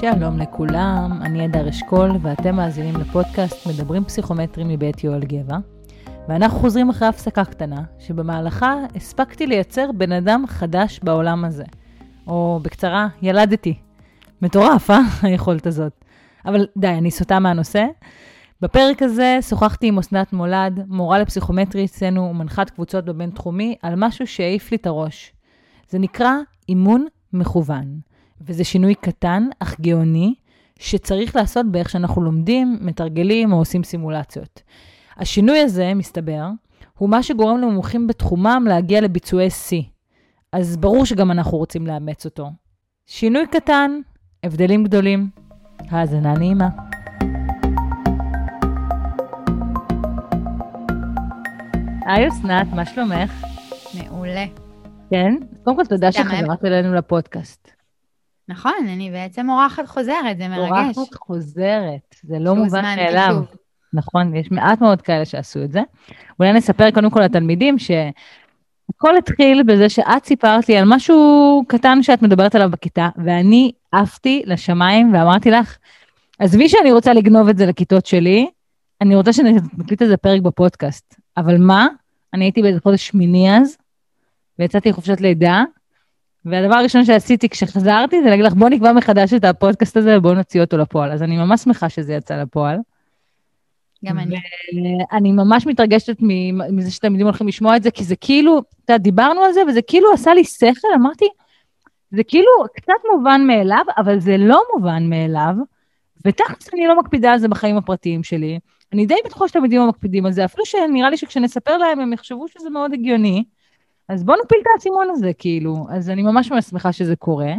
שלום לכולם, אני אדר אשכול ואתם מאזינים לפודקאסט מדברים פסיכומטרים מבית יואל גבע. ואנחנו חוזרים אחרי הפסקה קטנה, שבמהלכה הספקתי לייצר בן אדם חדש בעולם הזה. או בקצרה, ילדתי. מטורף, אה? היכולת הזאת. אבל די, אני סוטה מהנושא. בפרק הזה שוחחתי עם אסנת מולד, מורה לפסיכומטרי אצלנו ומנחת קבוצות בבינתחומי, על משהו שהעיף לי את הראש. זה נקרא אימון מכוון. וזה שינוי קטן, אך גאוני, שצריך לעשות באיך שאנחנו לומדים, מתרגלים או עושים סימולציות. השינוי הזה, מסתבר, הוא מה שגורם למומחים בתחומם להגיע לביצועי שיא. אז ברור שגם אנחנו רוצים לאמץ אותו. שינוי קטן, הבדלים גדולים. האזנה נעימה. היי אסנת, מה שלומך? מעולה. כן? קודם כל תודה שחזרת אלינו לפודקאסט. נכון, אני בעצם אורחת חוזרת, זה מרגש. אורחת חוזרת, זה לא מובן מאליו. נכון, יש מעט מאוד כאלה שעשו את זה. אולי נספר קודם כל לתלמידים שהכל התחיל בזה שאת סיפרת לי על משהו קטן שאת מדברת עליו בכיתה, ואני עפתי לשמיים ואמרתי לך, עזבי שאני רוצה לגנוב את זה לכיתות שלי, אני רוצה שנקליט איזה פרק בפודקאסט. אבל מה? אני הייתי באיזה חודש שמיני אז, ויצאתי לחופשת לידה, והדבר הראשון שעשיתי כשחזרתי זה להגיד לך, בוא נקבע מחדש את הפודקאסט הזה ובוא נוציא אותו לפועל. אז אני ממש שמחה שזה יצא לפועל. גם אני. אני ממש מתרגשת מזה שתלמידים הולכים לשמוע את זה, כי זה כאילו, אתה יודע, דיברנו על זה, וזה כאילו עשה לי שכל, אמרתי, זה כאילו קצת מובן מאליו, אבל זה לא מובן מאליו, ותכלס אני לא מקפידה על זה בחיים הפרטיים שלי. אני די בטוחה שתלמידים מקפידים על זה, אפילו שנראה לי שכשנספר להם הם יחשבו שזה מאוד הגיוני. אז בואו נפיל את האסימון הזה, כאילו. אז אני ממש ממש שמחה שזה קורה.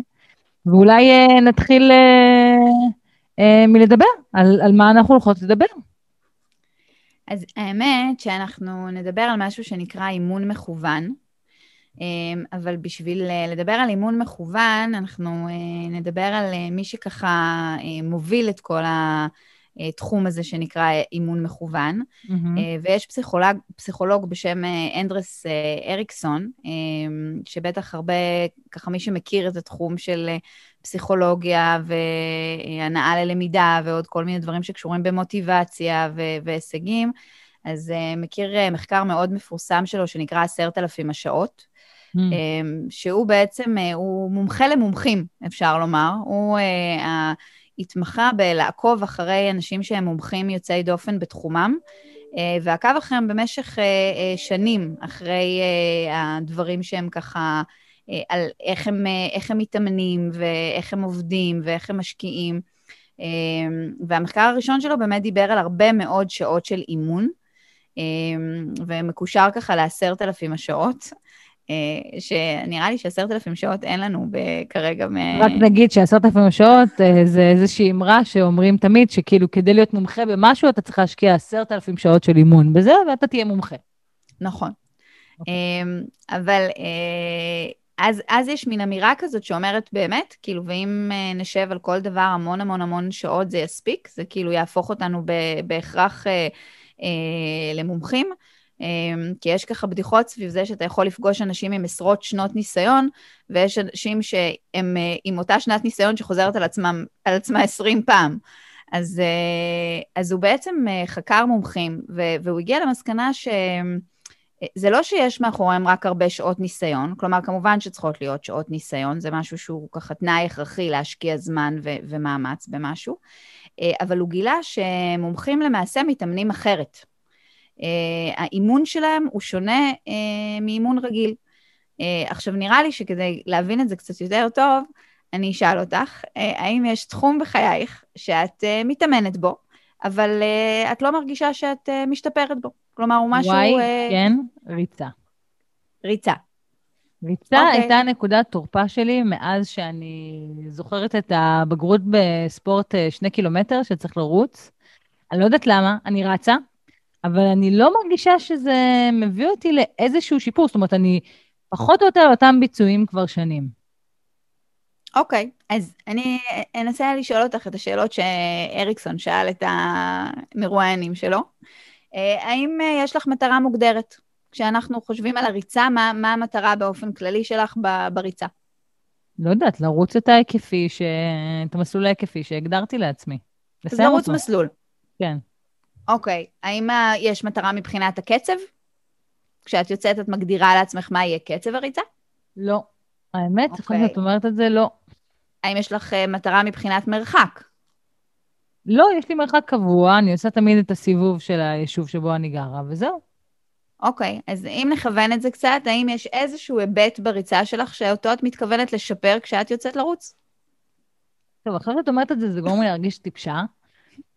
ואולי אה, נתחיל אה, אה, מלדבר על, על מה אנחנו הולכות לדבר. אז האמת שאנחנו נדבר על משהו שנקרא אימון מכוון, אה, אבל בשביל אה, לדבר על אימון מכוון, אנחנו אה, נדבר על מי שככה מוביל את כל ה... התחום הזה שנקרא אימון מכוון, mm-hmm. ויש פסיכולוג, פסיכולוג בשם אה, אנדרס אה, אריקסון, שבטח הרבה, ככה מי שמכיר את התחום של פסיכולוגיה והנאה ללמידה ועוד כל מיני דברים שקשורים במוטיבציה והישגים, אז מכיר מחקר מאוד מפורסם שלו שנקרא עשרת אלפים השעות. Mm. שהוא בעצם, הוא מומחה למומחים, אפשר לומר. הוא התמחה בלעקוב אחרי אנשים שהם מומחים יוצאי דופן בתחומם, אה, ועקב אחריהם במשך אה, אה, שנים, אחרי הדברים שהם ככה, על איך הם, איך הם מתאמנים ואיך הם עובדים ואיך הם משקיעים. והמחקר הראשון שלו באמת דיבר על הרבה מאוד שעות של אימון, ומקושר ככה לעשרת אלפים השעות. אה, שנראה לי שעשרת אלפים שעות אין לנו כרגע מ... רק נגיד שעשרת אלפים שעות אה, זה איזושהי אמרה שאומרים תמיד שכאילו כדי להיות מומחה במשהו אתה צריך להשקיע עשרת אלפים שעות של אימון בזה ואתה תהיה מומחה. נכון. Okay. אוקיי. אמ, אבל אה, אז, אז יש מין אמירה כזאת שאומרת באמת, כאילו, ואם נשב על כל דבר המון המון המון שעות זה יספיק, זה כאילו יהפוך אותנו בהכרח למומחים. אמ, כי יש ככה בדיחות סביב זה שאתה יכול לפגוש אנשים עם עשרות שנות ניסיון, ויש אנשים שהם אה, עם אותה שנת ניסיון שחוזרת על, עצמם, על עצמה עשרים פעם. אז, אה, אז הוא בעצם אה, חקר מומחים, והוא הגיע למסקנה ש... זה לא שיש מאחוריהם רק הרבה שעות ניסיון, כלומר, כמובן שצריכות להיות שעות ניסיון, זה משהו שהוא ככה תנאי הכרחי להשקיע זמן ו- ומאמץ במשהו, אבל הוא גילה שמומחים למעשה מתאמנים אחרת. אה, האימון שלהם הוא שונה אה, מאימון רגיל. אה, עכשיו, נראה לי שכדי להבין את זה קצת יותר טוב, אני אשאל אותך, האם יש תחום בחייך שאת מתאמנת בו, אבל את לא מרגישה שאת משתפרת בו? כלומר, הוא משהו... וואי, כן, ריצה. ריצה. ריצה okay. אוקיי. הייתה נקודת תורפה שלי מאז שאני זוכרת את הבגרות בספורט שני קילומטר שצריך לרוץ. אני לא יודעת למה, אני רצה, אבל אני לא מרגישה שזה מביא אותי לאיזשהו שיפור, זאת אומרת, אני פחות או יותר אותם ביצועים כבר שנים. אוקיי, okay, אז אני אנסה לשאול אותך את השאלות שאריקסון שאל את המרואיינים שלו. אה, האם אה, יש לך מטרה מוגדרת? כשאנחנו חושבים על הריצה, מה, מה המטרה באופן כללי שלך בריצה? לא יודעת, לרוץ את ההיקפי, ש... את המסלול ההיקפי שהגדרתי לעצמי. אז לרוץ אותו. מסלול. כן. אוקיי, האם יש מטרה מבחינת הקצב? כשאת יוצאת, את מגדירה לעצמך מה יהיה קצב הריצה? לא. האמת, אחרי אוקיי. שאת אומרת את זה, לא. האם יש לך uh, מטרה מבחינת מרחק? לא, יש לי מרחק קבוע, אני עושה תמיד את הסיבוב של היישוב שבו אני גרה, וזהו. אוקיי, אז אם נכוון את זה קצת, האם יש איזשהו היבט בריצה שלך שאותו את מתכוונת לשפר כשאת יוצאת לרוץ? טוב, עכשיו שאת אומרת את זה, זה גורם לי להרגיש טיפשה.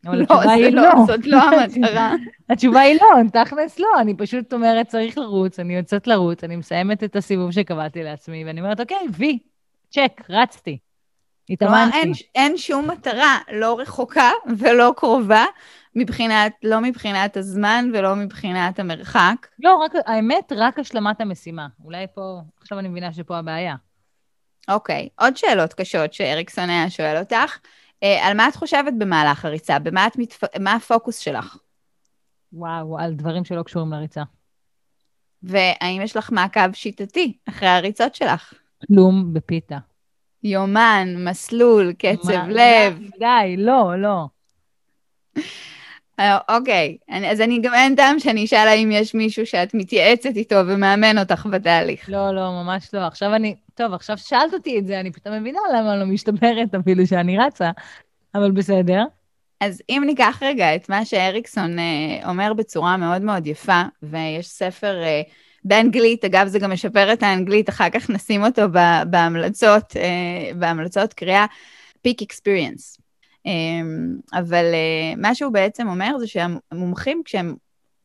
לא, היא לא, לא, זאת לא המטרה. התשובה היא לא, תכלס לא, אני פשוט אומרת, צריך לרוץ, אני יוצאת לרוץ, אני מסיימת את הסיבוב שקבעתי לעצמי, ואני אומרת, אוקיי, וי, צ'ק, רצתי. התאמנתי. אין, אין שום מטרה, לא רחוקה ולא קרובה, מבחינת, לא מבחינת הזמן ולא מבחינת המרחק. לא, רק, האמת, רק השלמת המשימה. אולי פה, עכשיו אני מבינה שפה הבעיה. אוקיי, עוד שאלות קשות שאריקסון היה שואל אותך. אה, על מה את חושבת במהלך הריצה? במה את מתפ... מה הפוקוס שלך? וואו, על דברים שלא קשורים לריצה. והאם יש לך מעקב שיטתי אחרי הריצות שלך? כלום בפיתה. יומן, מסלול, קצב מה, לב. די, לא, לא. אוקיי, אז אני גם אין טעם שאני אשאל האם יש מישהו שאת מתייעצת איתו ומאמן אותך בתהליך. לא, לא, ממש לא. עכשיו אני, טוב, עכשיו שאלת אותי את זה, אני פתאום מבינה למה אני לא משתפרת אפילו שאני רצה, אבל בסדר. אז אם ניקח רגע את מה שאריקסון אה, אומר בצורה מאוד מאוד יפה, ויש ספר אה, באנגלית, אגב, זה גם משפר את האנגלית, אחר כך נשים אותו בהמלצות, אה, בהמלצות קריאה, Peak Experience. אמ, אבל אה, מה שהוא בעצם אומר זה שהמומחים, כשהם,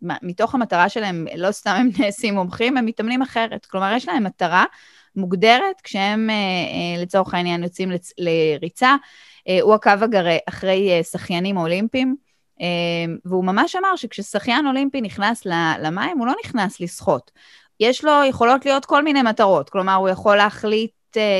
מתוך המטרה שלהם, לא סתם הם נעשים מומחים, הם מתאמנים אחרת. כלומר, יש להם מטרה מוגדרת כשהם אה, אה, לצורך העניין יוצאים לריצה. הוא עקב אחרי שחיינים אולימפיים, והוא ממש אמר שכששחיין אולימפי נכנס למים, הוא לא נכנס לשחות. יש לו, יכולות להיות כל מיני מטרות, כלומר, הוא יכול להחליט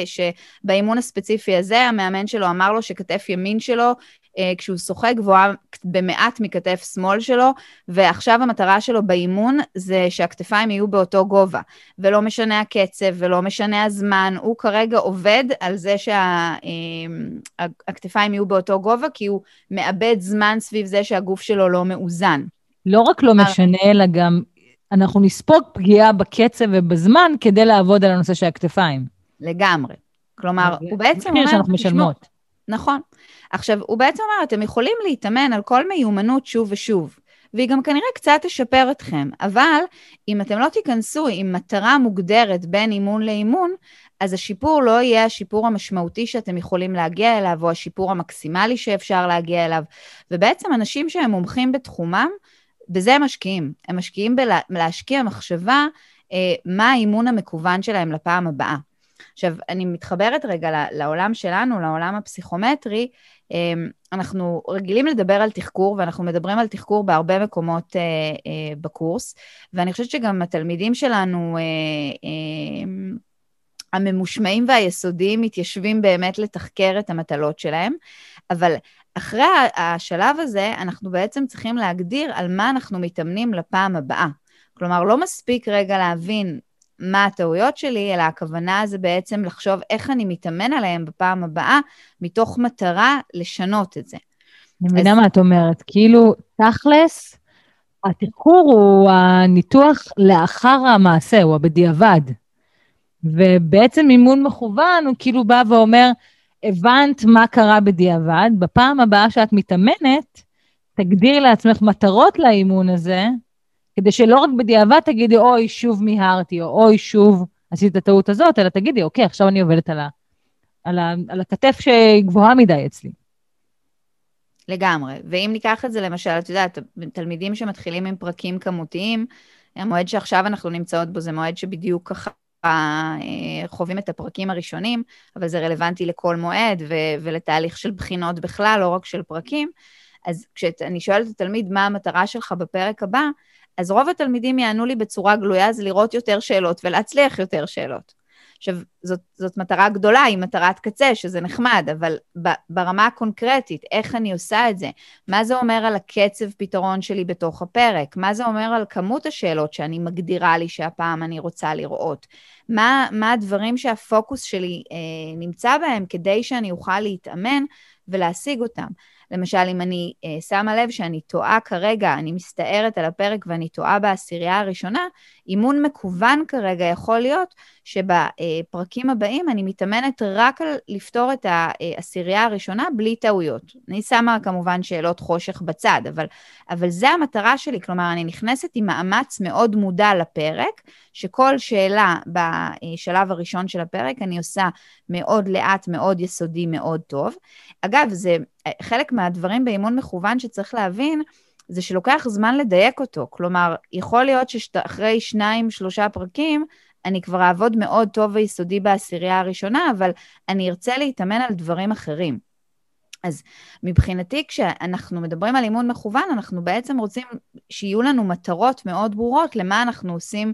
שבאימון הספציפי הזה, המאמן שלו אמר לו שכתף ימין שלו, אה, כשהוא שוחה גבוהה במעט מכתף שמאל שלו, ועכשיו המטרה שלו באימון זה שהכתפיים יהיו באותו גובה, ולא משנה הקצב ולא משנה הזמן, הוא כרגע עובד על זה שהכתפיים שה, אה, יהיו באותו גובה, כי הוא מאבד זמן סביב זה שהגוף שלו לא מאוזן. לא רק לא משנה, אלא גם אנחנו נספוג פגיעה בקצב ובזמן כדי לעבוד על הנושא של הכתפיים. לגמרי. כלומר, הוא בעצם אומר... מחיר שאנחנו משלמות. נכון. עכשיו, הוא בעצם אומר, אתם יכולים להתאמן על כל מיומנות שוב ושוב, והיא גם כנראה קצת תשפר אתכם, אבל אם אתם לא תיכנסו עם מטרה מוגדרת בין אימון לאימון, אז השיפור לא יהיה השיפור המשמעותי שאתם יכולים להגיע אליו, או השיפור המקסימלי שאפשר להגיע אליו. ובעצם אנשים שהם מומחים בתחומם, בזה הם משקיעים. הם משקיעים בלהשקיע מחשבה אה, מה האימון המקוון שלהם לפעם הבאה. עכשיו, אני מתחברת רגע לעולם שלנו, לעולם הפסיכומטרי, אמ, אנחנו רגילים לדבר על תחקור, ואנחנו מדברים על תחקור בהרבה מקומות אה, אה, בקורס, ואני חושבת שגם התלמידים שלנו, אה, הממושמעים והיסודיים, מתיישבים באמת לתחקר את המטלות שלהם, אבל אחרי השלב הזה, אנחנו בעצם צריכים להגדיר על מה אנחנו מתאמנים לפעם הבאה. כלומר, לא מספיק רגע להבין מה הטעויות שלי, אלא הכוונה זה בעצם לחשוב איך אני מתאמן עליהם בפעם הבאה, מתוך מטרה לשנות את זה. אני מבינה אז... מה את אומרת. כאילו, תכלס, התחקור הוא הניתוח לאחר המעשה, הוא הבדיעבד. ובעצם אימון מכוון, הוא כאילו בא ואומר, הבנת מה קרה בדיעבד, בפעם הבאה שאת מתאמנת, תגדיר לעצמך מטרות לאימון הזה, כדי שלא רק בדיעבד תגידי, אוי, שוב מיהרתי, או אוי, שוב עשית את הטעות הזאת, אלא תגידי, אוקיי, עכשיו אני עובדת על, ה, על, ה, על הכתף שהיא גבוהה מדי אצלי. לגמרי. ואם ניקח את זה, למשל, את יודעת, תלמידים שמתחילים עם פרקים כמותיים, המועד שעכשיו אנחנו נמצאות בו זה מועד שבדיוק ככה אה, חווים את הפרקים הראשונים, אבל זה רלוונטי לכל מועד ו- ולתהליך של בחינות בכלל, לא רק של פרקים. אז כשאני שואלת את התלמיד מה המטרה שלך בפרק הבא, אז רוב התלמידים יענו לי בצורה גלויה, זה לראות יותר שאלות ולהצליח יותר שאלות. עכשיו, זאת, זאת מטרה גדולה, היא מטרת קצה, שזה נחמד, אבל ברמה הקונקרטית, איך אני עושה את זה? מה זה אומר על הקצב פתרון שלי בתוך הפרק? מה זה אומר על כמות השאלות שאני מגדירה לי שהפעם אני רוצה לראות? מה, מה הדברים שהפוקוס שלי אה, נמצא בהם כדי שאני אוכל להתאמן ולהשיג אותם? למשל, אם אני אה, שמה לב שאני טועה כרגע, אני מסתערת על הפרק ואני טועה בעשירייה הראשונה, אימון מקוון כרגע יכול להיות שבפרקים הבאים אני מתאמנת רק על לפתור את העשירייה הראשונה בלי טעויות. אני שמה כמובן שאלות חושך בצד, אבל, אבל זה המטרה שלי, כלומר, אני נכנסת עם מאמץ מאוד מודע לפרק, שכל שאלה בשלב הראשון של הפרק אני עושה מאוד לאט, מאוד יסודי, מאוד טוב. אגב, זה חלק מהדברים באימון מכוון שצריך להבין, זה שלוקח זמן לדייק אותו. כלומר, יכול להיות שאחרי שניים, שלושה פרקים, אני כבר אעבוד מאוד טוב ויסודי בעשירייה הראשונה, אבל אני ארצה להתאמן על דברים אחרים. אז מבחינתי, כשאנחנו מדברים על אימון מכוון, אנחנו בעצם רוצים שיהיו לנו מטרות מאוד ברורות למה אנחנו עושים אה,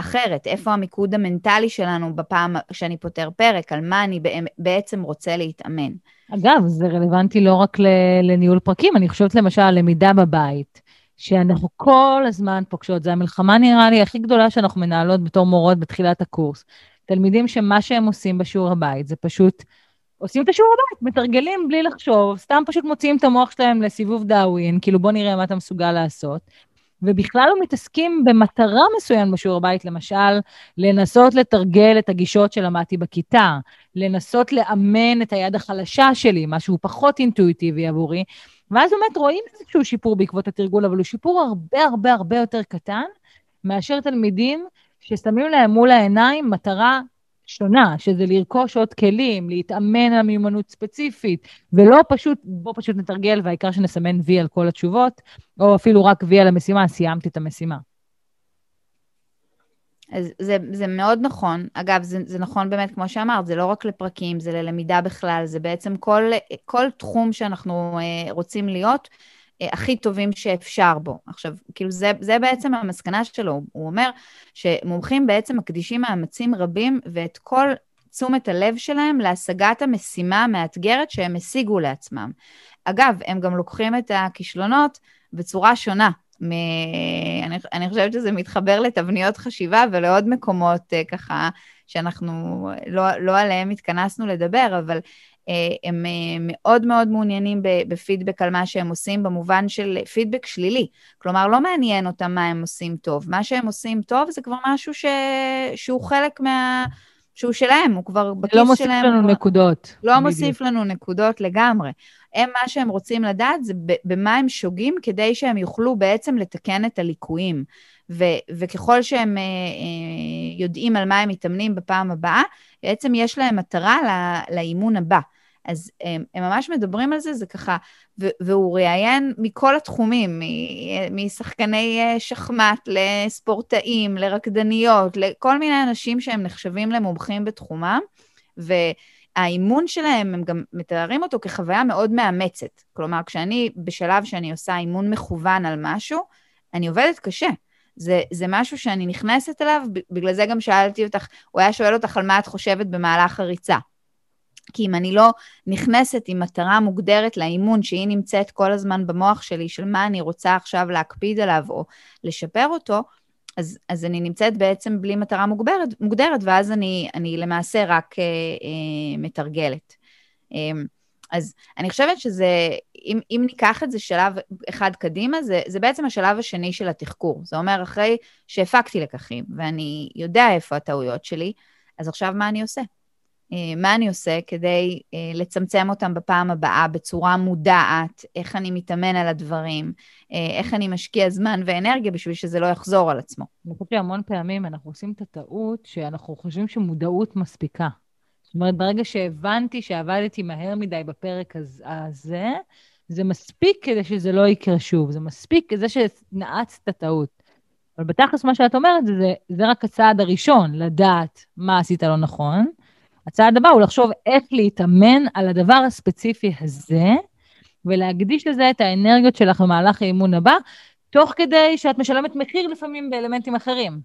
אחרת, איפה המיקוד המנטלי שלנו בפעם שאני פותר פרק, על מה אני בעצם רוצה להתאמן. אגב, זה רלוונטי לא רק לניהול פרקים, אני חושבת למשל על למידה בבית, שאנחנו כל הזמן פוגשות, זו המלחמה נראה לי הכי גדולה שאנחנו מנהלות בתור מורות בתחילת הקורס. תלמידים שמה שהם עושים בשיעור הבית זה פשוט עושים את השיעור הבית, מתרגלים בלי לחשוב, סתם פשוט מוציאים את המוח שלהם לסיבוב דאווין, כאילו בוא נראה מה אתה מסוגל לעשות. ובכלל לא מתעסקים במטרה מסוימת בשיעור הבית, למשל, לנסות לתרגל את הגישות שלמדתי בכיתה, לנסות לאמן את היד החלשה שלי, משהו פחות אינטואיטיבי עבורי, ואז באמת רואים איזשהו שיפור בעקבות התרגול, אבל הוא שיפור הרבה הרבה הרבה יותר קטן מאשר תלמידים ששמים להם מול העיניים מטרה שונה, שזה לרכוש עוד כלים, להתאמן על מיומנות ספציפית, ולא פשוט, בוא פשוט נתרגל והעיקר שנסמן וי על כל התשובות, או אפילו רק וי על המשימה, סיימתי את המשימה. אז זה, זה מאוד נכון. אגב, זה, זה נכון באמת, כמו שאמרת, זה לא רק לפרקים, זה ללמידה בכלל, זה בעצם כל, כל תחום שאנחנו אה, רוצים להיות, הכי טובים שאפשר בו. עכשיו, כאילו זה, זה בעצם המסקנה שלו. הוא אומר שמומחים בעצם מקדישים מאמצים רבים ואת כל תשומת הלב שלהם להשגת המשימה המאתגרת שהם השיגו לעצמם. אגב, הם גם לוקחים את הכישלונות בצורה שונה. מ... אני, אני חושבת שזה מתחבר לתבניות חשיבה ולעוד מקומות uh, ככה שאנחנו לא, לא עליהם התכנסנו לדבר, אבל אה, הם אה, מאוד מאוד מעוניינים בפידבק על מה שהם עושים, במובן של פידבק שלילי. כלומר, לא מעניין אותם מה הם עושים טוב. מה שהם עושים טוב זה כבר משהו ש... שהוא חלק מה... שהוא שלהם, הוא כבר בכיס שלהם. לא מוסיף לנו כבר... נקודות. לא בדיוק. מוסיף לנו נקודות לגמרי. הם, מה שהם רוצים לדעת זה במה הם שוגים, כדי שהם יוכלו בעצם לתקן את הליקויים. ו, וככל שהם אה, אה, יודעים על מה הם מתאמנים בפעם הבאה, בעצם יש להם מטרה לא, לאימון הבא. אז הם, הם ממש מדברים על זה, זה ככה, ו, והוא ראיין מכל התחומים, משחקני אה, שחמט לספורטאים, לרקדניות, לכל מיני אנשים שהם נחשבים למומחים בתחומם, והאימון שלהם, הם גם מתארים אותו כחוויה מאוד מאמצת. כלומר, כשאני בשלב שאני עושה אימון מכוון על משהו, אני עובדת קשה. זה, זה משהו שאני נכנסת אליו, בגלל זה גם שאלתי אותך, הוא היה שואל אותך על מה את חושבת במהלך הריצה. כי אם אני לא נכנסת עם מטרה מוגדרת לאימון, שהיא נמצאת כל הזמן במוח שלי, של מה אני רוצה עכשיו להקפיד עליו או לשפר אותו, אז, אז אני נמצאת בעצם בלי מטרה מוגברת, מוגדרת, ואז אני, אני למעשה רק אה, אה, מתרגלת. אה, אז אני חושבת שזה, אם, אם ניקח את זה שלב אחד קדימה, זה, זה בעצם השלב השני של התחקור. זה אומר, אחרי שהפקתי לקחים ואני יודע איפה הטעויות שלי, אז עכשיו מה אני עושה? אה, מה אני עושה כדי אה, לצמצם אותם בפעם הבאה בצורה מודעת, איך אני מתאמן על הדברים, אה, איך אני משקיע זמן ואנרגיה בשביל שזה לא יחזור על עצמו. אני חושבת שהמון פעמים אנחנו עושים את הטעות שאנחנו חושבים שמודעות מספיקה. זאת אומרת, ברגע שהבנתי שעבדתי מהר מדי בפרק הזה, זה מספיק כדי שזה לא יקרה שוב, זה מספיק כדי שנעצת את הטעות. אבל בתכלס מה שאת אומרת זה, זה, זה רק הצעד הראשון, לדעת מה עשית לא נכון. הצעד הבא הוא לחשוב איך להתאמן על הדבר הספציפי הזה, ולהקדיש לזה את האנרגיות שלך במהלך האימון הבא, תוך כדי שאת משלמת מחיר לפעמים באלמנטים אחרים.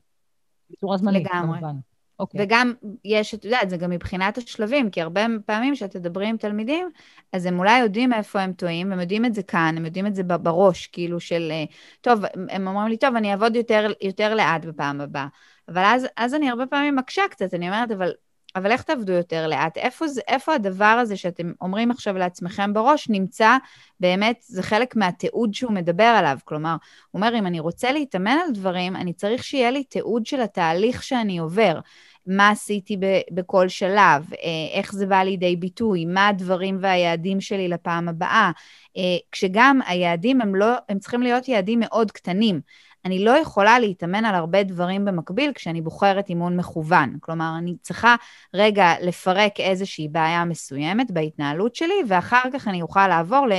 בצורה זמנית, לגמרי. כמובן. אוקיי. וגם יש, את יודעת, זה גם מבחינת השלבים, כי הרבה פעמים כשאת תדברי עם תלמידים, אז הם אולי יודעים איפה הם טועים, הם יודעים את זה כאן, הם יודעים את זה בראש, כאילו של, אה, טוב, הם אומרים לי, טוב, אני אעבוד יותר, יותר לאט בפעם הבאה. אבל אז, אז אני הרבה פעמים מקשה קצת, אני אומרת, אבל אבל איך תעבדו יותר לאט? איפה, זה, איפה הדבר הזה שאתם אומרים עכשיו לעצמכם בראש נמצא, באמת, זה חלק מהתיעוד שהוא מדבר עליו. כלומר, הוא אומר, אם אני רוצה להתאמן על דברים, אני צריך שיהיה לי תיעוד של התהליך שאני עובר. מה עשיתי ב- בכל שלב, אה, איך זה בא לידי ביטוי, מה הדברים והיעדים שלי לפעם הבאה. אה, כשגם היעדים הם, לא, הם צריכים להיות יעדים מאוד קטנים. אני לא יכולה להתאמן על הרבה דברים במקביל כשאני בוחרת אימון מכוון. כלומר, אני צריכה רגע לפרק איזושהי בעיה מסוימת בהתנהלות שלי, ואחר כך אני אוכל לעבור אה,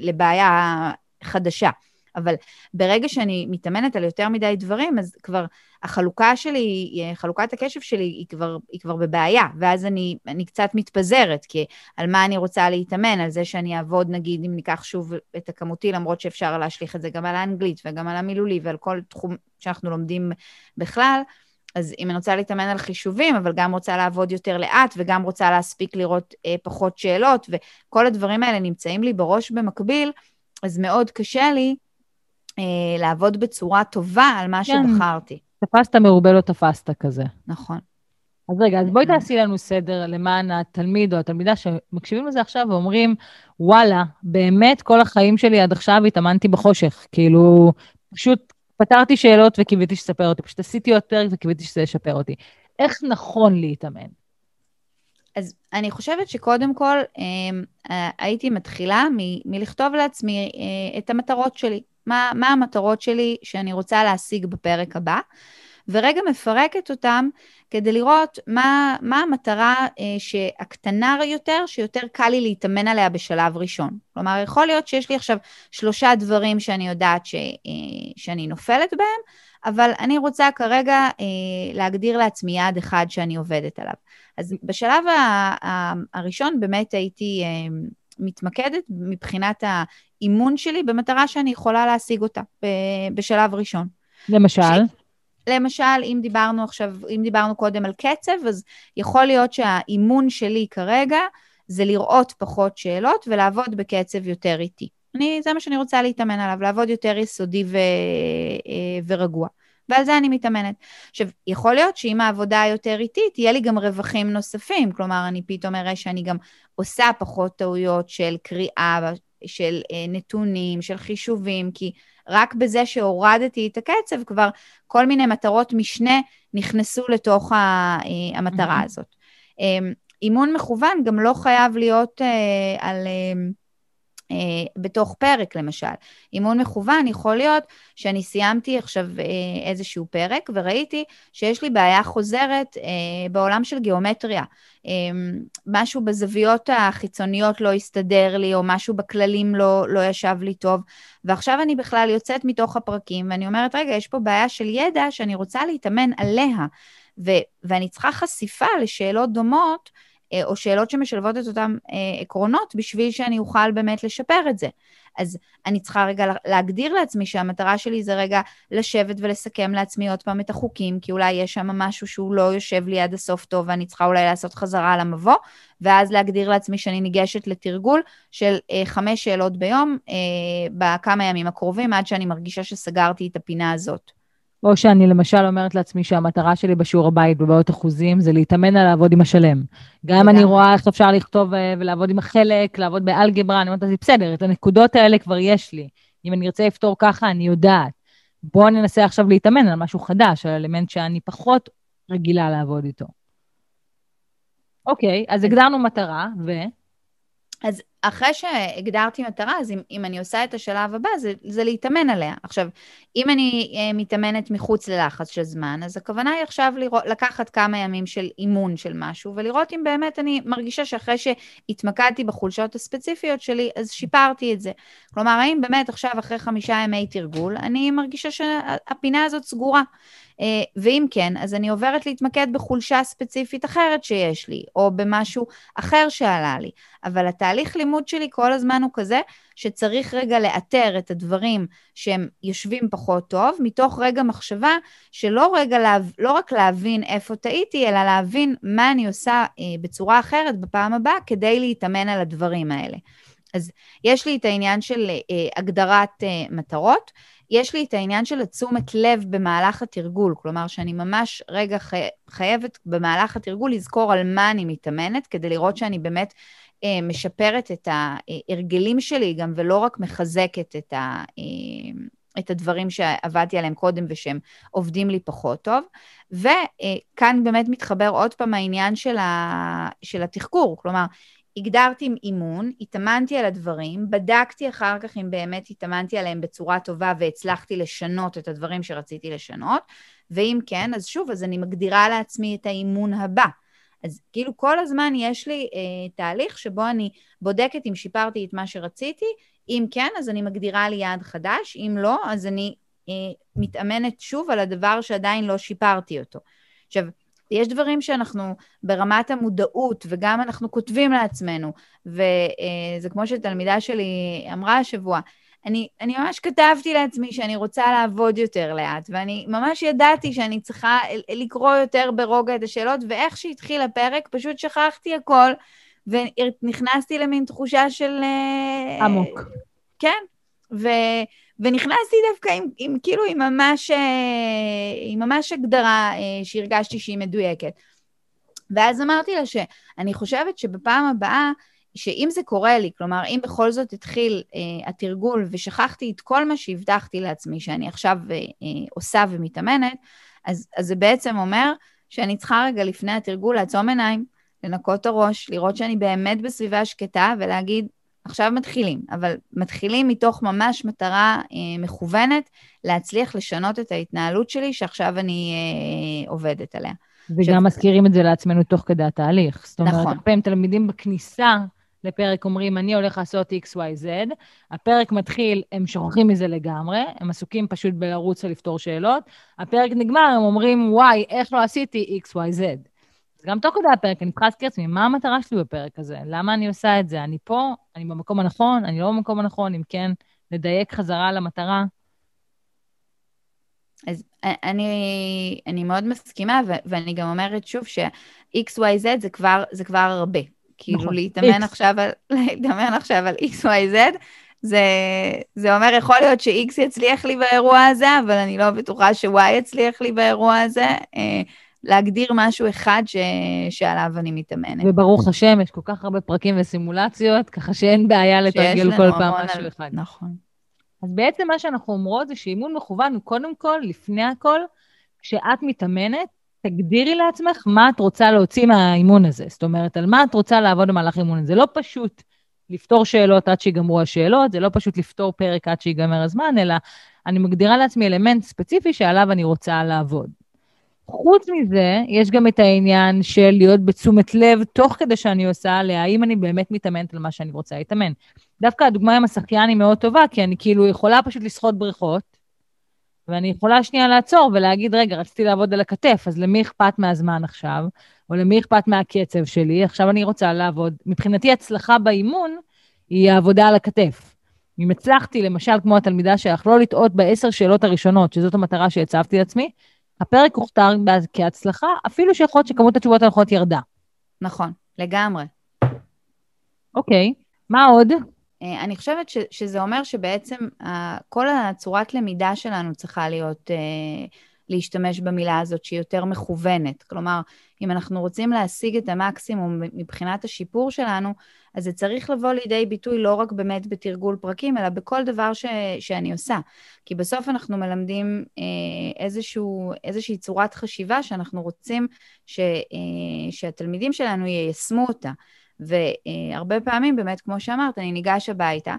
לבעיה חדשה. אבל ברגע שאני מתאמנת על יותר מדי דברים, אז כבר החלוקה שלי, חלוקת הקשב שלי היא כבר, היא כבר בבעיה, ואז אני, אני קצת מתפזרת, כי על מה אני רוצה להתאמן? על זה שאני אעבוד, נגיד, אם ניקח שוב את הכמותי, למרות שאפשר להשליך את זה גם על האנגלית וגם על המילולי ועל כל תחום שאנחנו לומדים בכלל, אז אם אני רוצה להתאמן על חישובים, אבל גם רוצה לעבוד יותר לאט, וגם רוצה להספיק לראות אה, פחות שאלות, וכל הדברים האלה נמצאים לי בראש במקביל, אז מאוד קשה לי אה, לעבוד בצורה טובה על מה כן. שבחרתי. תפסת מרובה לא תפסת כזה. נכון. אז רגע, אז בואי תעשי לנו סדר למען התלמיד או התלמידה שמקשיבים לזה עכשיו ואומרים, וואלה, באמת כל החיים שלי עד עכשיו התאמנתי בחושך. כאילו, פשוט פתרתי שאלות וקיוויתי שתספר אותי, פשוט עשיתי עוד פרק וקיוויתי שזה ישפר אותי. איך נכון להתאמן? אז אני חושבת שקודם כל אמ, אה, הייתי מתחילה מ- מלכתוב לעצמי אה, את המטרות שלי. מה, מה המטרות שלי שאני רוצה להשיג בפרק הבא, ורגע מפרקת אותם כדי לראות מה, מה המטרה אה, שהקטנה יותר, שיותר קל לי להתאמן עליה בשלב ראשון. כלומר, יכול להיות שיש לי עכשיו שלושה דברים שאני יודעת ש, אה, שאני נופלת בהם, אבל אני רוצה כרגע אה, להגדיר לעצמי יעד אחד שאני עובדת עליו. אז בשלב ה, ה, הראשון באמת הייתי... אה, מתמקדת מבחינת האימון שלי במטרה שאני יכולה להשיג אותה בשלב ראשון. למשל? ש... למשל, אם דיברנו עכשיו, אם דיברנו קודם על קצב, אז יכול להיות שהאימון שלי כרגע זה לראות פחות שאלות ולעבוד בקצב יותר איטי. אני, זה מה שאני רוצה להתאמן עליו, לעבוד יותר יסודי ו, אה, ורגוע. ועל זה אני מתאמנת. עכשיו, יכול להיות שאם העבודה יותר איטית, יהיה לי גם רווחים נוספים. כלומר, אני פתאום אראה שאני גם עושה פחות טעויות של קריאה, של אה, נתונים, של חישובים, כי רק בזה שהורדתי את הקצב, כבר כל מיני מטרות משנה נכנסו לתוך אה, המטרה mm-hmm. הזאת. אה, אימון מכוון גם לא חייב להיות אה, על... אה, בתוך פרק למשל. אימון מכוון יכול להיות שאני סיימתי עכשיו אה, איזשהו פרק וראיתי שיש לי בעיה חוזרת אה, בעולם של גיאומטריה. משהו בזוויות החיצוניות לא הסתדר לי, או משהו בכללים לא, לא ישב לי טוב, ועכשיו אני בכלל יוצאת מתוך הפרקים ואני אומרת, רגע, יש פה בעיה של ידע שאני רוצה להתאמן עליה, ו- ואני צריכה חשיפה לשאלות דומות. אה, או שאלות שמשלבות את אותם אה, עקרונות בשביל שאני אוכל באמת לשפר את זה. אז אני צריכה רגע להגדיר לעצמי שהמטרה שלי זה רגע לשבת ולסכם לעצמי עוד פעם את החוקים, כי אולי יש שם משהו שהוא לא יושב לי עד הסוף טוב ואני צריכה אולי לעשות חזרה על המבוא, ואז להגדיר לעצמי שאני ניגשת לתרגול של אה, חמש שאלות ביום אה, בכמה ימים הקרובים, עד שאני מרגישה שסגרתי את הפינה הזאת. או שאני למשל אומרת לעצמי שהמטרה שלי בשיעור הבית בבעיות אחוזים זה להתאמן על לעבוד עם השלם. גם אם אני רואה איך אפשר לכתוב אה, ולעבוד עם החלק, לעבוד באלגברה, אני אומרת, בסדר, את הנקודות האלה כבר יש לי. אם אני ארצה לפתור ככה, אני יודעת. בואו ננסה עכשיו להתאמן על משהו חדש, על אלמנט שאני פחות רגילה לעבוד איתו. אוקיי, אז הגדרנו מטרה, ו... אז אחרי שהגדרתי מטרה, אז אם, אם אני עושה את השלב הבא, זה, זה להתאמן עליה. עכשיו, אם אני אה, מתאמנת מחוץ ללחץ של זמן, אז הכוונה היא עכשיו לראות, לקחת כמה ימים של אימון של משהו, ולראות אם באמת אני מרגישה שאחרי שהתמקדתי בחולשות הספציפיות שלי, אז שיפרתי את זה. כלומר, האם באמת עכשיו, אחרי חמישה ימי תרגול, אני מרגישה שהפינה הזאת סגורה. אה, ואם כן, אז אני עוברת להתמקד בחולשה ספציפית אחרת שיש לי, או במשהו אחר שעלה לי. אבל התהליך לימוד שלי כל הזמן הוא כזה, שצריך רגע לאתר את הדברים שהם יושבים פחות טוב, מתוך רגע מחשבה שלא רגע, לה, לא רק להבין איפה טעיתי, אלא להבין מה אני עושה אה, בצורה אחרת בפעם הבאה כדי להתאמן על הדברים האלה. אז יש לי את העניין של אה, הגדרת אה, מטרות, יש לי את העניין של התשומת לב במהלך התרגול, כלומר שאני ממש רגע חי... חייבת במהלך התרגול לזכור על מה אני מתאמנת, כדי לראות שאני באמת אה, משפרת את ההרגלים שלי גם, ולא רק מחזקת את, ה, אה, את הדברים שעבדתי עליהם קודם ושהם עובדים לי פחות טוב. וכאן באמת מתחבר עוד פעם העניין של, ה, של התחקור, כלומר, הגדרתי אימון, התאמנתי על הדברים, בדקתי אחר כך אם באמת התאמנתי עליהם בצורה טובה והצלחתי לשנות את הדברים שרציתי לשנות, ואם כן, אז שוב, אז אני מגדירה לעצמי את האימון הבא. אז כאילו כל הזמן יש לי אה, תהליך שבו אני בודקת אם שיפרתי את מה שרציתי, אם כן, אז אני מגדירה לי יעד חדש, אם לא, אז אני אה, מתאמנת שוב על הדבר שעדיין לא שיפרתי אותו. עכשיו, יש דברים שאנחנו ברמת המודעות, וגם אנחנו כותבים לעצמנו, וזה כמו שתלמידה שלי אמרה השבוע, אני, אני ממש כתבתי לעצמי שאני רוצה לעבוד יותר לאט, ואני ממש ידעתי שאני צריכה לקרוא יותר ברוגע את השאלות, ואיך שהתחיל הפרק, פשוט שכחתי הכל, ונכנסתי למין תחושה של... אה, עמוק. כן, ו... ונכנסתי דווקא עם, עם כאילו עם ממש, אה, עם ממש הגדרה אה, שהרגשתי שהיא מדויקת. ואז אמרתי לה שאני חושבת שבפעם הבאה, שאם זה קורה לי, כלומר, אם בכל זאת התחיל אה, התרגול ושכחתי את כל מה שהבטחתי לעצמי שאני עכשיו אה, אה, עושה ומתאמנת, אז, אז זה בעצם אומר שאני צריכה רגע לפני התרגול לעצום עיניים, לנקות את הראש, לראות שאני באמת בסביבה שקטה ולהגיד, עכשיו מתחילים, אבל מתחילים מתוך ממש מטרה אה, מכוונת להצליח לשנות את ההתנהלות שלי שעכשיו אני אה, עובדת עליה. וגם. מזכירים את זה לעצמנו תוך כדי התהליך. זאת אומרת, נכון. הרבה פעמים תלמידים בכניסה לפרק אומרים, אני הולך לעשות XYZ, הפרק מתחיל, הם שוכחים מזה לגמרי, הם עסוקים פשוט בלרוץ ולפתור שאלות, הפרק נגמר, הם אומרים, וואי, איך לא עשיתי XYZ. גם תוך כדי הפרק אני צריכה להזכיר לעצמי, מה המטרה שלי בפרק הזה? למה אני עושה את זה? אני פה, אני במקום הנכון, אני לא במקום הנכון, אם כן, לדייק חזרה למטרה. אז אני, אני מאוד מסכימה, ו- ואני גם אומרת שוב ש-XYZ זה כבר, זה כבר הרבה. כאילו נכון, להתאמן עכשיו, על, להתאמן עכשיו על XYZ, זה, זה אומר, יכול להיות ש-X יצליח לי באירוע הזה, אבל אני לא בטוחה ש-Y יצליח לי באירוע הזה. להגדיר משהו אחד ש... שעליו אני מתאמנת. וברוך השם, יש כל כך הרבה פרקים וסימולציות, ככה שאין בעיה לתרגל כל פעם משהו על... אחד. נכון. אז בעצם מה שאנחנו אומרות זה שאימון מכוון הוא קודם כל, לפני הכל, כשאת מתאמנת, תגדירי לעצמך מה את רוצה להוציא מהאימון הזה. זאת אומרת, על מה את רוצה לעבוד במהלך אימון הזה. זה לא פשוט לפתור שאלות עד שיגמרו השאלות, זה לא פשוט לפתור פרק עד שיגמר הזמן, אלא אני מגדירה לעצמי אלמנט ספציפי שעליו אני רוצה לעבוד. חוץ מזה, יש גם את העניין של להיות בתשומת לב תוך כדי שאני עושה, להאם אני באמת מתאמנת על מה שאני רוצה להתאמן. דווקא הדוגמה עם השחיין היא מאוד טובה, כי אני כאילו יכולה פשוט לשחות בריכות, ואני יכולה שנייה לעצור ולהגיד, רגע, רציתי לעבוד על הכתף, אז למי אכפת מהזמן עכשיו? או למי אכפת מהקצב שלי? עכשיו אני רוצה לעבוד. מבחינתי, הצלחה באימון היא העבודה על הכתף. אם הצלחתי, למשל, כמו התלמידה שלך, לא לטעות בעשר שאלות הראשונות, שזאת המטרה שהצבתי לעצמי, הפרק הוכתר כהצלחה, אפילו שיכול להיות שכמות התשובות הנכונות ירדה. נכון, לגמרי. אוקיי, מה עוד? אה, אני חושבת ש, שזה אומר שבעצם uh, כל הצורת למידה שלנו צריכה להיות, uh, להשתמש במילה הזאת שהיא יותר מכוונת. כלומר, אם אנחנו רוצים להשיג את המקסימום מבחינת השיפור שלנו, אז זה צריך לבוא לידי ביטוי לא רק באמת בתרגול פרקים, אלא בכל דבר ש, שאני עושה. כי בסוף אנחנו מלמדים אה, איזשהו, איזושהי צורת חשיבה שאנחנו רוצים ש, אה, שהתלמידים שלנו יישמו אותה. והרבה פעמים, באמת, כמו שאמרת, אני ניגש הביתה,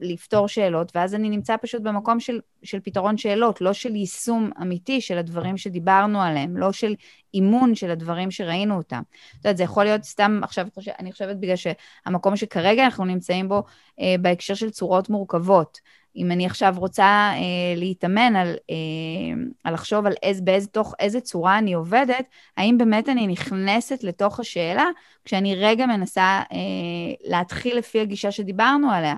לפתור שאלות, ואז אני נמצא פשוט במקום של של פתרון שאלות, לא של יישום אמיתי של הדברים שדיברנו עליהם, לא של אימון של הדברים שראינו אותם. את יודעת, זה יכול להיות סתם, עכשיו אני חושבת בגלל שהמקום שכרגע אנחנו נמצאים בו, אה, בהקשר של צורות מורכבות. אם אני עכשיו רוצה אה, להתאמן על, אה, על לחשוב על איז, באיזה, תוך איזה צורה אני עובדת, האם באמת אני נכנסת לתוך השאלה כשאני רגע מנסה אה, להתחיל לפי הגישה שדיברנו עליה, אה,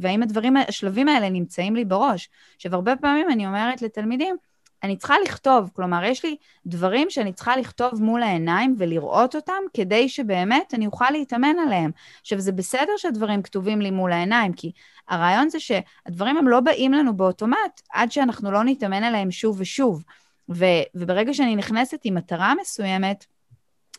והאם הדברים, השלבים האלה נמצאים לי בראש. עכשיו, הרבה פעמים אני אומרת לתלמידים, אני צריכה לכתוב, כלומר, יש לי דברים שאני צריכה לכתוב מול העיניים ולראות אותם, כדי שבאמת אני אוכל להתאמן עליהם. עכשיו, זה בסדר שהדברים כתובים לי מול העיניים, כי הרעיון זה שהדברים הם לא באים לנו באוטומט, עד שאנחנו לא נתאמן עליהם שוב ושוב. ו- וברגע שאני נכנסת עם מטרה מסוימת,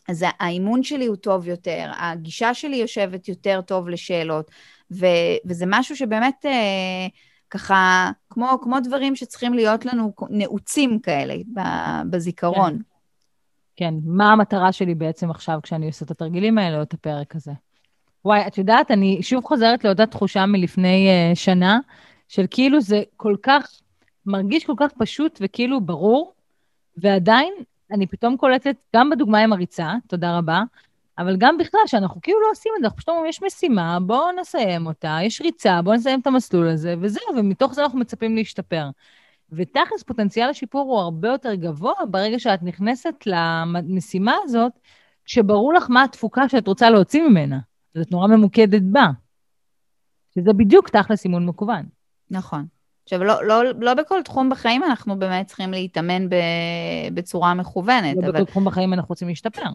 אז האימון שלי הוא טוב יותר, הגישה שלי יושבת יותר טוב לשאלות, ו- וזה משהו שבאמת... אה, ככה, כמו, כמו דברים שצריכים להיות לנו נעוצים כאלה בזיכרון. כן. כן, מה המטרה שלי בעצם עכשיו כשאני עושה את התרגילים האלה או את הפרק הזה? וואי, את יודעת, אני שוב חוזרת לאותה תחושה מלפני uh, שנה, של כאילו זה כל כך, מרגיש כל כך פשוט וכאילו ברור, ועדיין אני פתאום קולטת, גם בדוגמה עם הריצה, תודה רבה, אבל גם בכלל, שאנחנו כאילו לא עושים את זה, אנחנו פשוט אומרים, יש משימה, בואו נסיים אותה, יש ריצה, בואו נסיים את המסלול הזה, וזהו, ומתוך זה אנחנו מצפים להשתפר. ותכלס, פוטנציאל השיפור הוא הרבה יותר גבוה ברגע שאת נכנסת למשימה הזאת, שברור לך מה התפוקה שאת רוצה להוציא ממנה. אז את נורא ממוקדת בה. שזה בדיוק תכלס אימון מקוון. נכון. עכשיו, לא, לא, לא בכל תחום בחיים אנחנו באמת צריכים להתאמן ב, בצורה מכוונת. לא אבל... בכל תחום בחיים אנחנו רוצים להשתפר.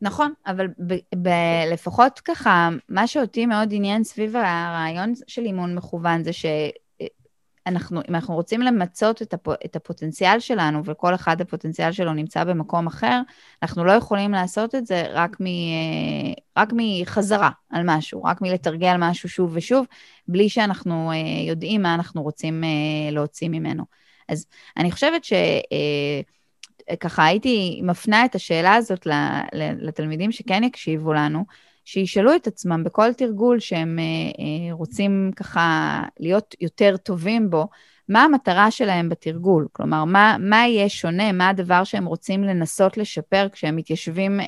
נכון, אבל ב- ב- לפחות ככה, מה שאותי מאוד עניין סביב הרעיון של אימון מכוון זה שאנחנו, אם אנחנו רוצים למצות את, הפ, את הפוטנציאל שלנו, וכל אחד הפוטנציאל שלו נמצא במקום אחר, אנחנו לא יכולים לעשות את זה רק, מ, רק מחזרה על משהו, רק מלתרגל משהו שוב ושוב, בלי שאנחנו אה, יודעים מה אנחנו רוצים אה, להוציא ממנו. אז אני חושבת ש... ככה הייתי מפנה את השאלה הזאת לתלמידים שכן יקשיבו לנו, שישאלו את עצמם בכל תרגול שהם אה, אה, רוצים ככה להיות יותר טובים בו, מה המטרה שלהם בתרגול? כלומר, מה, מה יהיה שונה, מה הדבר שהם רוצים לנסות לשפר כשהם מתיישבים אה,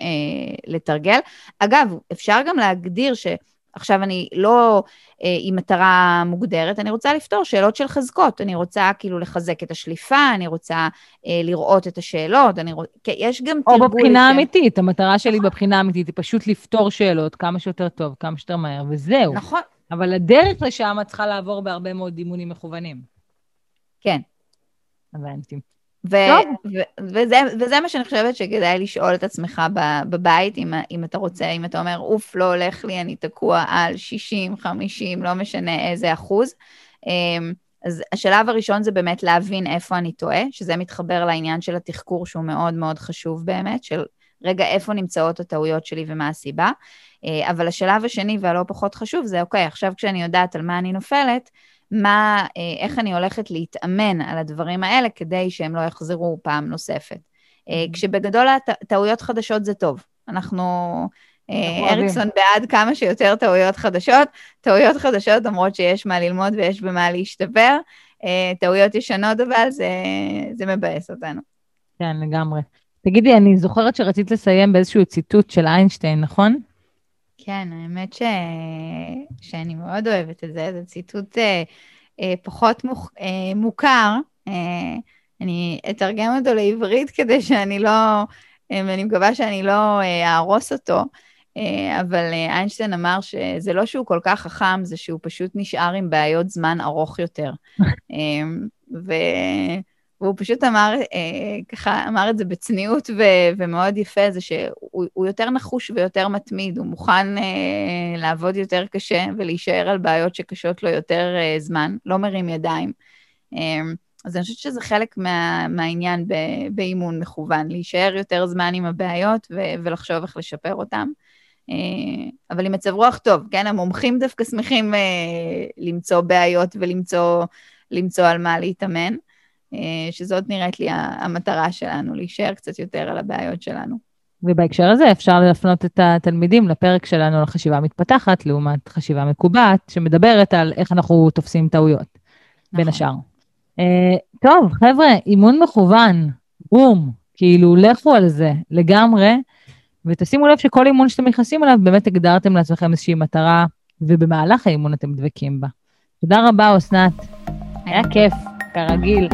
לתרגל? אגב, אפשר גם להגדיר ש... עכשיו אני לא אה, עם מטרה מוגדרת, אני רוצה לפתור שאלות של חזקות, אני רוצה כאילו לחזק את השליפה, אני רוצה אה, לראות את השאלות, אני רוצה, יש גם תרגול... או בבחינה האמיתית, המטרה שלי נכון. בבחינה האמיתית היא פשוט לפתור שאלות כמה שיותר טוב, כמה שיותר מהר, וזהו. נכון. אבל הדרך לשם צריכה לעבור בהרבה מאוד אימונים מכוונים. כן. הבנתי. ו- ו- וזה, וזה מה שאני חושבת שכדאי לשאול את עצמך בבית, אם, אם אתה רוצה, אם אתה אומר, אוף, לא הולך לי, אני תקוע על 60, 50, לא משנה איזה אחוז. אמ, אז השלב הראשון זה באמת להבין איפה אני טועה, שזה מתחבר לעניין של התחקור שהוא מאוד מאוד חשוב באמת, של רגע איפה נמצאות הטעויות שלי ומה הסיבה. אה, אבל השלב השני והלא פחות חשוב זה, אוקיי, עכשיו כשאני יודעת על מה אני נופלת, מה, אה, איך אני הולכת להתאמן על הדברים האלה כדי שהם לא יחזרו פעם נוספת. אה, mm-hmm. כשבגדול טעויות חדשות זה טוב. אנחנו, אה, אריקסון בעד כמה שיותר טעויות חדשות. טעויות חדשות, למרות שיש מה ללמוד ויש במה להשתפר. טעויות ישנות אבל זה, זה מבאס אותנו. כן, לגמרי. תגידי, אני זוכרת שרצית לסיים באיזשהו ציטוט של איינשטיין, נכון? כן, האמת ש... שאני מאוד אוהבת את זה, זה ציטוט אה, אה, פחות מוכ... אה, מוכר. אה, אני אתרגם אותו לעברית כדי שאני לא, אה, אני מקווה שאני לא אה, אהרוס אותו, אה, אבל אה, איינשטיין אמר שזה לא שהוא כל כך חכם, זה שהוא פשוט נשאר עם בעיות זמן ארוך יותר. אה, ו... והוא פשוט אמר, אה, ככה, אמר את זה בצניעות ו- ומאוד יפה, זה שהוא יותר נחוש ויותר מתמיד, הוא מוכן אה, לעבוד יותר קשה ולהישאר על בעיות שקשות לו יותר אה, זמן, לא מרים ידיים. אה, אז אני חושבת שזה חלק מה, מהעניין ב- באימון מכוון, להישאר יותר זמן עם הבעיות ו- ולחשוב איך לשפר אותם. אה, אבל עם מצב רוח טוב, כן? המומחים דווקא שמחים אה, למצוא בעיות ולמצוא על מה להתאמן. אה, שזאת נראית לי המטרה שלנו, להישאר קצת יותר על הבעיות שלנו. ובהקשר הזה אפשר להפנות את התלמידים לפרק שלנו על חשיבה מתפתחת, לעומת חשיבה מקובעת, שמדברת על איך אנחנו תופסים טעויות, נכון. בין השאר. אה, טוב, חבר'ה, אימון מכוון, בום, כאילו, לכו על זה לגמרי, ותשימו לב שכל אימון שאתם נכנסים אליו, באמת הגדרתם לעצמכם איזושהי מטרה, ובמהלך האימון אתם דבקים בה. תודה רבה, אסנת. היה כיף, כרגיל.